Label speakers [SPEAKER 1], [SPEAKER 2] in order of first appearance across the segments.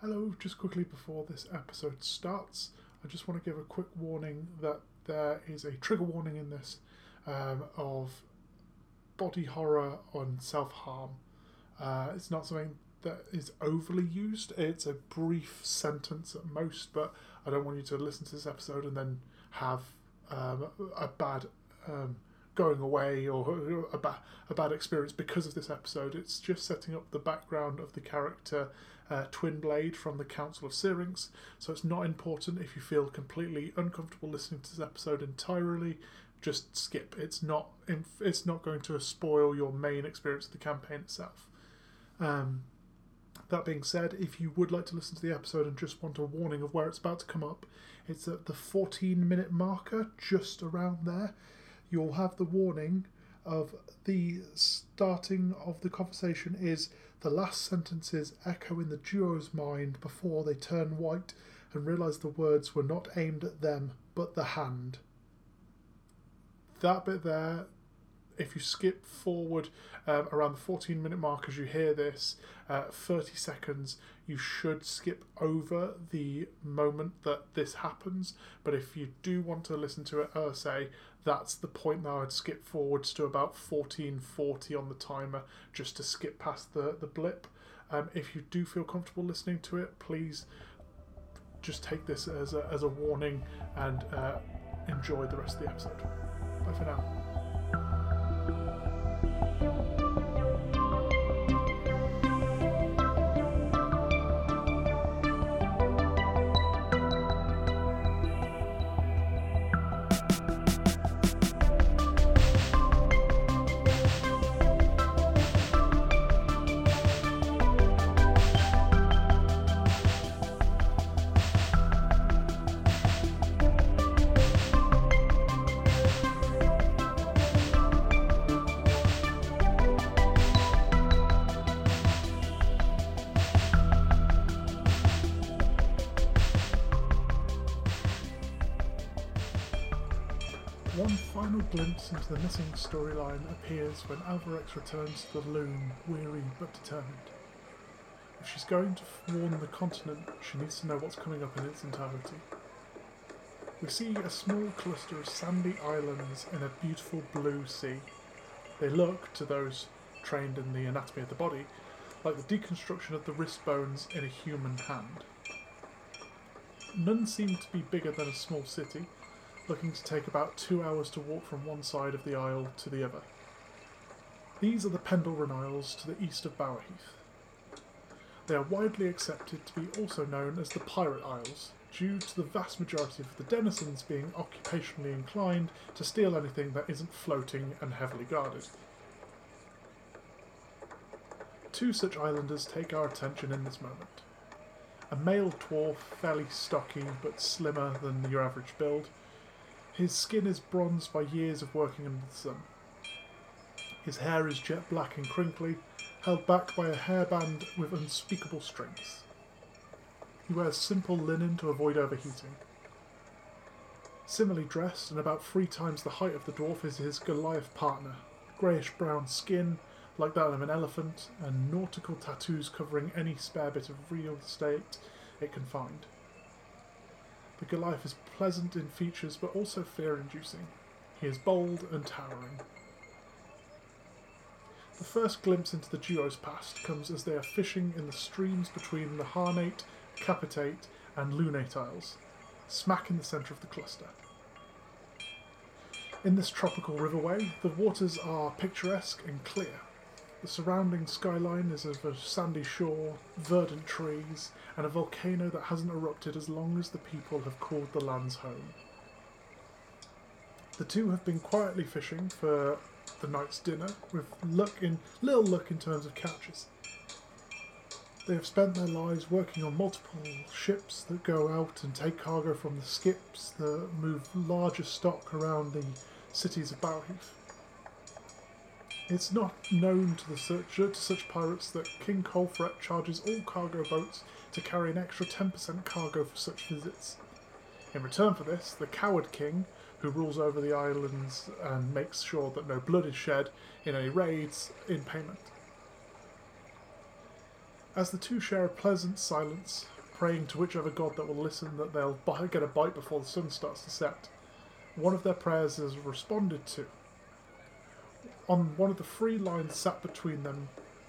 [SPEAKER 1] Hello, just quickly before this episode starts, I just want to give a quick warning that there is a trigger warning in this um, of body horror and self harm. Uh, it's not something that is overly used, it's a brief sentence at most, but I don't want you to listen to this episode and then have um, a bad um, going away or a, ba- a bad experience because of this episode. It's just setting up the background of the character uh, Twinblade from the Council of Syrinx. So it's not important if you feel completely uncomfortable listening to this episode entirely. Just skip. It's not. It's not going to spoil your main experience of the campaign itself. Um, that being said, if you would like to listen to the episode and just want a warning of where it's about to come up, it's at the 14 minute marker, just around there. You'll have the warning of the starting of the conversation is the last sentences echo in the duo's mind before they turn white and realise the words were not aimed at them but the hand. That bit there, if you skip forward um, around the 14 minute mark as you hear this, uh, 30 seconds, you should skip over the moment that this happens. But if you do want to listen to it, uh, say, that's the point that I'd skip forwards to about 1440 on the timer just to skip past the, the blip. Um, if you do feel comfortable listening to it, please just take this as a, as a warning and uh, enjoy the rest of the episode. Bye for now. One final glimpse into the missing storyline appears when Alvarex returns to the loom, weary but determined. If she's going to warn the continent, she needs to know what's coming up in its entirety. We see a small cluster of sandy islands in a beautiful blue sea. They look, to those trained in the anatomy of the body, like the deconstruction of the wrist bones in a human hand. None seem to be bigger than a small city, looking to take about two hours to walk from one side of the isle to the other. These are the Pendleron Isles to the east of Bowerheath. They are widely accepted to be also known as the Pirate Isles, due to the vast majority of the denizens being occupationally inclined to steal anything that isn't floating and heavily guarded. Two such islanders take our attention in this moment. A male dwarf, fairly stocky but slimmer than your average build, his skin is bronzed by years of working under the sun. His hair is jet black and crinkly, held back by a hairband with unspeakable strength. He wears simple linen to avoid overheating. Similarly dressed and about three times the height of the dwarf is his Goliath partner, greyish brown skin, like that of an elephant, and nautical tattoos covering any spare bit of real estate it can find. The Goliath is pleasant in features but also fear inducing. He is bold and towering. The first glimpse into the duo's past comes as they are fishing in the streams between the Hamate, Capitate, and Lunate Isles, smack in the centre of the cluster. In this tropical riverway, the waters are picturesque and clear. The surrounding skyline is of a sandy shore, verdant trees, and a volcano that hasn't erupted as long as the people have called the lands home. The two have been quietly fishing for the night's dinner, with luck in little luck in terms of catches. They have spent their lives working on multiple ships that go out and take cargo from the skips that move larger stock around the cities of Bowerheath. It's not known to, the such, to such pirates that King Colfret charges all cargo boats to carry an extra 10% cargo for such visits. In return for this, the Coward King, who rules over the islands and makes sure that no blood is shed in any raids, in payment. As the two share a pleasant silence, praying to whichever god that will listen that they'll get a bite before the sun starts to set, one of their prayers is responded to. On one of the three lines sat between them,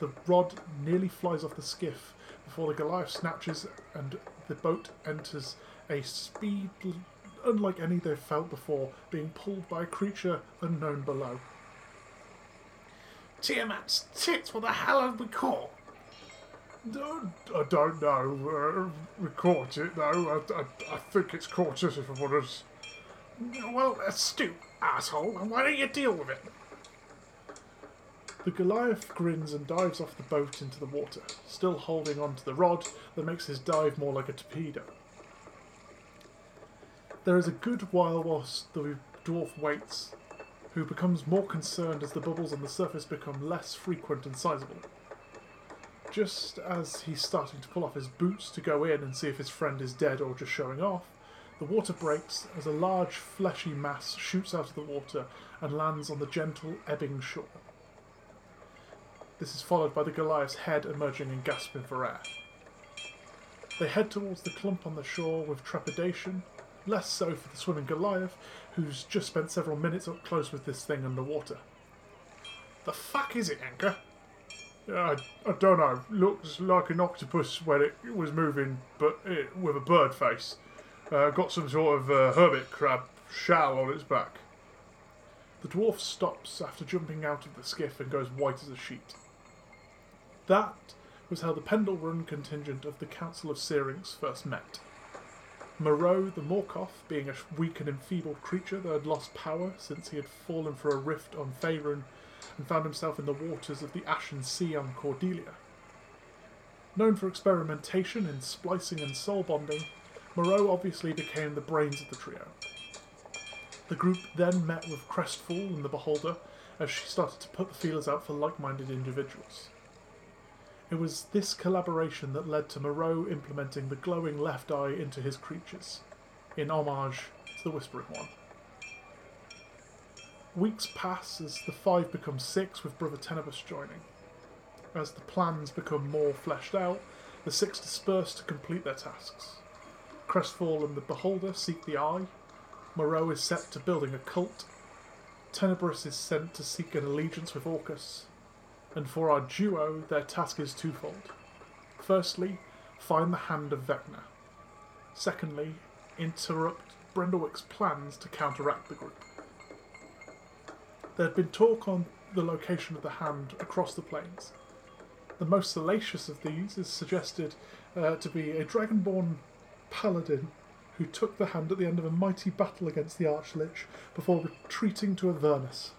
[SPEAKER 1] the rod nearly flies off the skiff before the Goliath snatches and the boat enters a speed unlike any they've felt before, being pulled by a creature unknown below.
[SPEAKER 2] Tiamat's tits, what the hell have we caught?
[SPEAKER 1] I don't know. Uh, we caught it though. I, I, I think it's caught us if I'm honest.
[SPEAKER 2] Well, astute, asshole, and why don't you deal with it?
[SPEAKER 1] The Goliath grins and dives off the boat into the water, still holding on to the rod that makes his dive more like a torpedo. There is a good while whilst the dwarf waits, who becomes more concerned as the bubbles on the surface become less frequent and sizable. Just as he's starting to pull off his boots to go in and see if his friend is dead or just showing off, the water breaks as a large fleshy mass shoots out of the water and lands on the gentle ebbing shore. This is followed by the Goliath's head emerging and gasping for air. They head towards the clump on the shore with trepidation, less so for the swimming Goliath, who's just spent several minutes up close with this thing underwater.
[SPEAKER 2] The fuck is it, Anchor?
[SPEAKER 1] I, I don't know. Looks like an octopus when it was moving, but it, with a bird face. Uh, got some sort of uh, hermit crab shell on its back. The dwarf stops after jumping out of the skiff and goes white as a sheet. That was how the Pendle Run contingent of the Council of Syrinx first met. Moreau the Morkoth, being a weak and enfeebled creature that had lost power since he had fallen for a rift on Faerun and found himself in the waters of the Ashen Sea on Cordelia. Known for experimentation in splicing and soul bonding, Moreau obviously became the brains of the trio. The group then met with Crestfall and the Beholder as she started to put the feelers out for like minded individuals. It was this collaboration that led to Moreau implementing the glowing left eye into his creatures, in homage to the Whispering One. Weeks pass as the five become six, with Brother Tenebus joining. As the plans become more fleshed out, the six disperse to complete their tasks. Crestfall and the Beholder seek the Eye. Moreau is set to building a cult. Tenebris is sent to seek an allegiance with Orcus. And for our duo, their task is twofold. Firstly, find the hand of Vecna. Secondly, interrupt Brendelwick's plans to counteract the group. There had been talk on the location of the hand across the plains. The most salacious of these is suggested uh, to be a dragonborn paladin who took the hand at the end of a mighty battle against the Archlich before retreating to Avernus.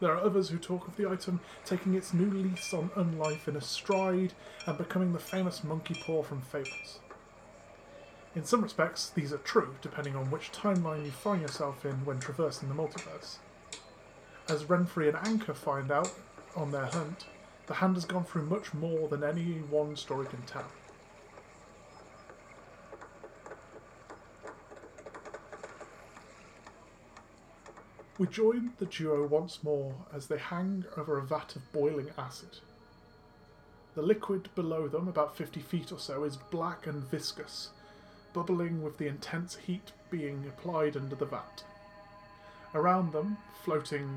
[SPEAKER 1] There are others who talk of the item taking its new lease on unlife in a stride and becoming the famous monkey paw from Fables. In some respects, these are true, depending on which timeline you find yourself in when traversing the multiverse. As Renfrey and Anchor find out on their hunt, the hand has gone through much more than any one story can tell. We join the duo once more as they hang over a vat of boiling acid. The liquid below them, about 50 feet or so, is black and viscous, bubbling with the intense heat being applied under the vat. Around them, floating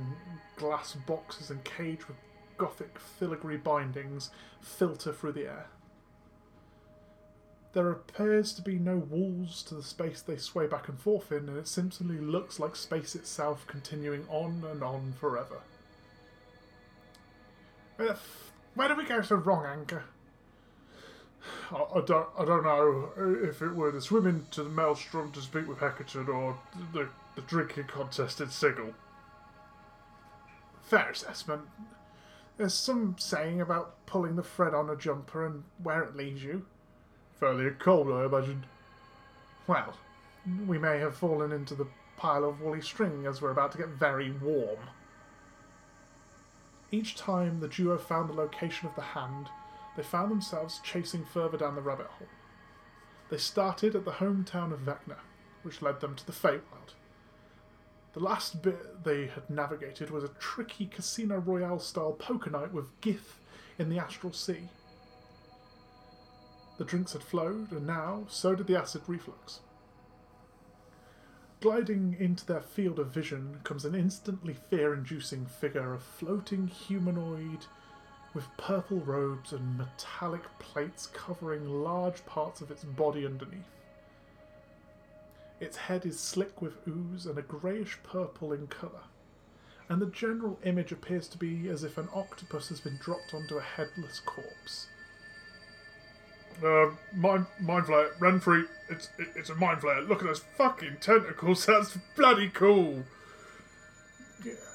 [SPEAKER 1] glass boxes and cage with gothic filigree bindings filter through the air. There appears to be no walls to the space they sway back and forth in, and it simply looks like space itself continuing on and on forever.
[SPEAKER 2] Uh, where, the f- where did we go so wrong, Anchor?
[SPEAKER 1] I, I don't, I don't know if it were the swimming to the maelstrom to speak with Heckerton or the, the drinking contest in Sigil.
[SPEAKER 2] Fair assessment. There's some saying about pulling the thread on a jumper and where it leaves you.
[SPEAKER 1] Fairly cold, I imagine.
[SPEAKER 2] Well, we may have fallen into the pile of woolly string as we're about to get very warm.
[SPEAKER 1] Each time the duo found the location of the hand, they found themselves chasing further down the rabbit hole. They started at the hometown of Vecna, which led them to the Feywild. The last bit they had navigated was a tricky Casino Royale style poker night with Gith in the Astral Sea. The drinks had flowed, and now so did the acid reflux. Gliding into their field of vision comes an instantly fear inducing figure, a floating humanoid with purple robes and metallic plates covering large parts of its body underneath. Its head is slick with ooze and a greyish purple in colour, and the general image appears to be as if an octopus has been dropped onto a headless corpse.
[SPEAKER 2] Uh, mind, mind flayer, Renfrey, it's it, it's a mind flayer. Look at those fucking tentacles. That's bloody cool.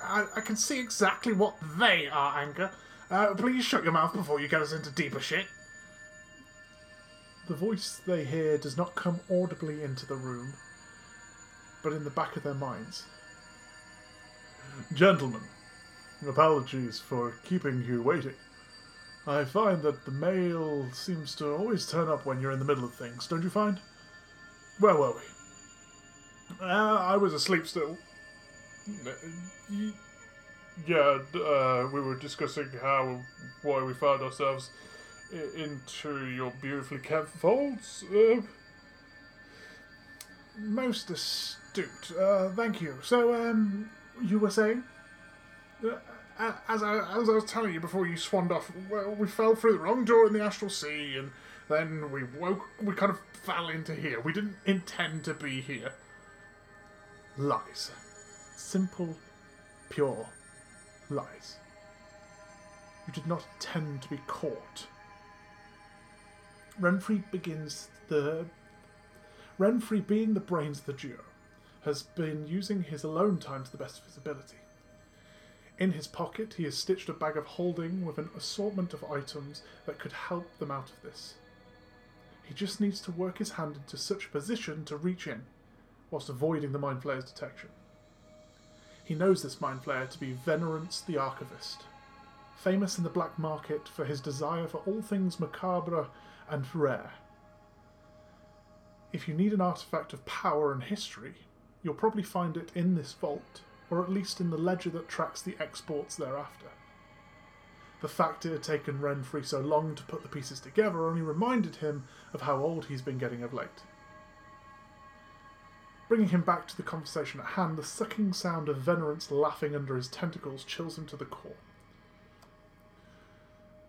[SPEAKER 3] I, I can see exactly what they are, Anchor. Uh, please shut your mouth before you get us into deeper shit.
[SPEAKER 1] The voice they hear does not come audibly into the room, but in the back of their minds.
[SPEAKER 2] Gentlemen, apologies for keeping you waiting. I find that the mail seems to always turn up when you're in the middle of things, don't you find? Where were we? Uh, I was asleep still. Yeah, uh, we were discussing how, why we found ourselves into your beautifully kept folds. Uh,
[SPEAKER 1] Most astute. Uh, thank you. So, um, you were saying?
[SPEAKER 3] As, I, as I was telling you before you swanned off, well, we fell through the wrong door in the astral sea, and then we woke. We kind of fell into here. We didn't intend to be here.
[SPEAKER 1] Lies. Simple, pure lies. You did not intend to be caught. Renfrey begins the. Renfrey, being the brains of the duo, has been using his alone time to the best of his ability. In his pocket, he has stitched a bag of holding with an assortment of items that could help them out of this. He just needs to work his hand into such a position to reach in, whilst avoiding the Mind Flayer's detection. He knows this Mind Flayer to be Venerance the Archivist, famous in the black market for his desire for all things macabre and rare. If you need an artifact of power and history, you'll probably find it in this vault, or at least in the ledger that tracks the exports thereafter. The fact it had taken Renfrey so long to put the pieces together only reminded him of how old he's been getting of late. Bringing him back to the conversation at hand, the sucking sound of Venerance laughing under his tentacles chills him to the core.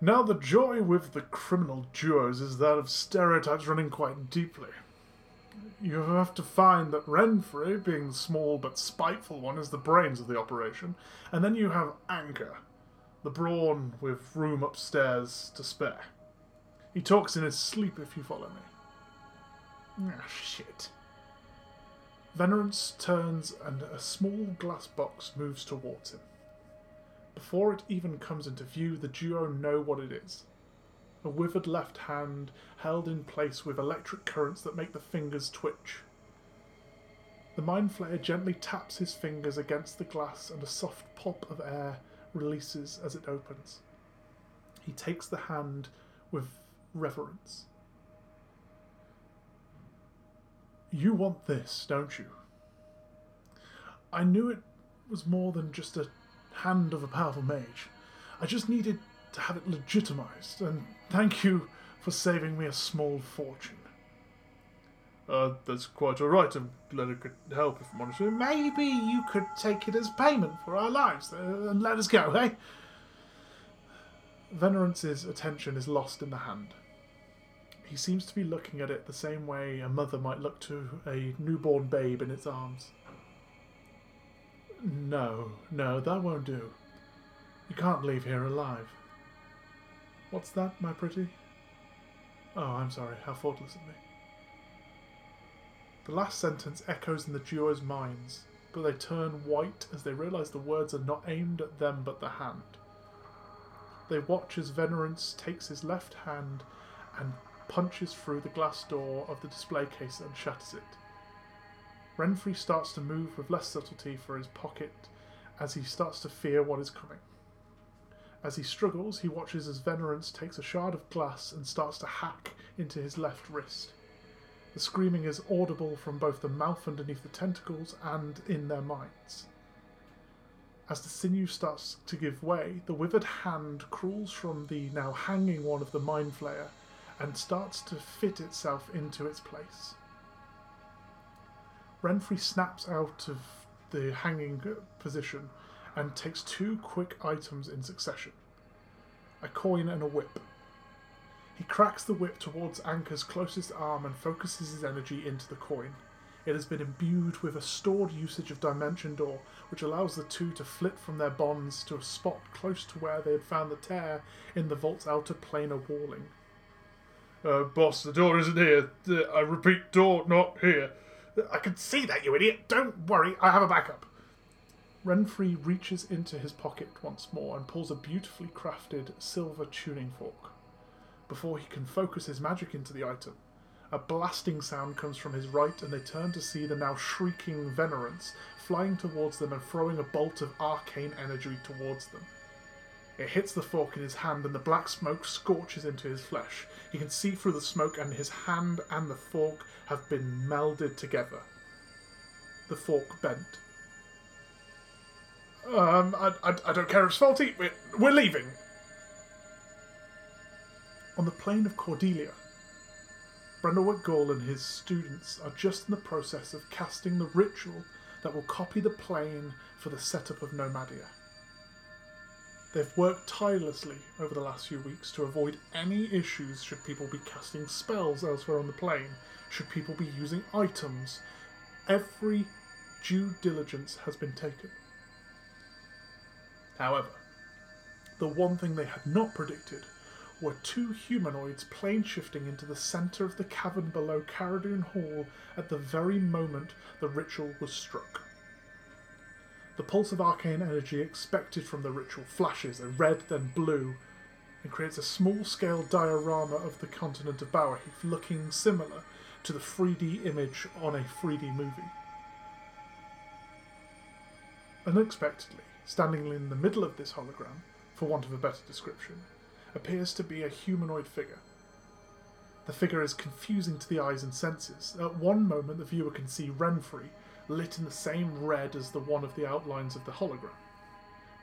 [SPEAKER 1] Now, the joy with the criminal duos is that of stereotypes running quite deeply. You have to find that Renfrey, being the small but spiteful one, is the brains of the operation, and then you have Anchor, the brawn with room upstairs to spare. He talks in his sleep if you follow me. Ah, shit. Venerance turns and a small glass box moves towards him. Before it even comes into view, the duo know what it is. A withered left hand held in place with electric currents that make the fingers twitch. The Mind Flayer gently taps his fingers against the glass and a soft pop of air releases as it opens. He takes the hand with reverence. You want this, don't you? I knew it was more than just a hand of a powerful mage. I just needed to have it legitimized, and thank you for saving me a small fortune.
[SPEAKER 2] uh, that's quite alright. I'm glad I could help if I'm honest. with you.
[SPEAKER 1] Maybe you could take it as payment for our lives uh, and let us go, eh? Venerance's attention is lost in the hand. He seems to be looking at it the same way a mother might look to a newborn babe in its arms. No, no, that won't do. You can't leave here alive. What's that, my pretty? Oh, I'm sorry, how thoughtless of me. The last sentence echoes in the duo's minds, but they turn white as they realise the words are not aimed at them but the hand. They watch as Venerance takes his left hand and punches through the glass door of the display case and shatters it. Renfrey starts to move with less subtlety for his pocket as he starts to fear what is coming. As he struggles, he watches as Venerance takes a shard of glass and starts to hack into his left wrist. The screaming is audible from both the mouth underneath the tentacles and in their minds. As the sinew starts to give way, the withered hand crawls from the now hanging one of the Mind Flayer and starts to fit itself into its place. Renfrey snaps out of the hanging position and takes two quick items in succession a coin and a whip. He cracks the whip towards Anchor's closest arm and focuses his energy into the coin. It has been imbued with a stored usage of Dimension Door, which allows the two to flit from their bonds to a spot close to where they had found the tear in the vault's outer planar walling.
[SPEAKER 3] Uh, boss, the door isn't here. Uh, I repeat, door not here.
[SPEAKER 1] I can see that, you idiot. Don't worry, I have a backup. Renfrey reaches into his pocket once more and pulls a beautifully crafted silver tuning fork. Before he can focus his magic into the item, a blasting sound comes from his right, and they turn to see the now shrieking Venerance flying towards them and throwing a bolt of arcane energy towards them. It hits the fork in his hand, and the black smoke scorches into his flesh. He can see through the smoke, and his hand and the fork have been melded together. The fork bent.
[SPEAKER 3] Um, I, I, I don't care if it's faulty. We're, we're leaving.
[SPEAKER 1] On the plain of Cordelia, Brendlewick Gall and his students are just in the process of casting the ritual that will copy the plane for the setup of Nomadia. They've worked tirelessly over the last few weeks to avoid any issues should people be casting spells elsewhere on the plane, should people be using items. Every due diligence has been taken. However, the one thing they had not predicted were two humanoids plane shifting into the centre of the cavern below Caradoon Hall at the very moment the ritual was struck. The pulse of arcane energy expected from the ritual flashes, a red then blue, and creates a small scale diorama of the continent of Bowerheath looking similar to the 3D image on a 3D movie. Unexpectedly, standing in the middle of this hologram, for want of a better description, appears to be a humanoid figure. The figure is confusing to the eyes and senses. At one moment, the viewer can see Renfrey, lit in the same red as the one of the outlines of the hologram.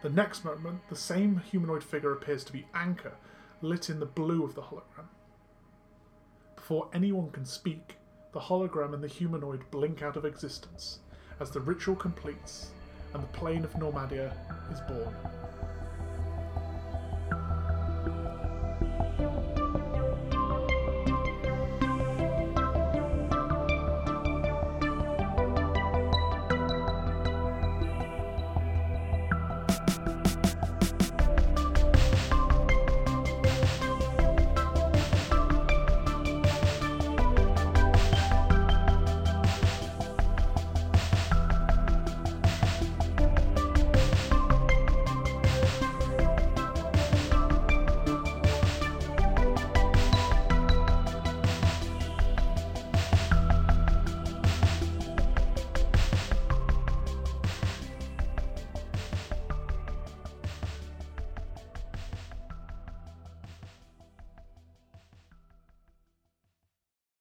[SPEAKER 1] The next moment, the same humanoid figure appears to be Anchor, lit in the blue of the hologram. Before anyone can speak, the hologram and the humanoid blink out of existence as the ritual completes and the plane of Normadia is born.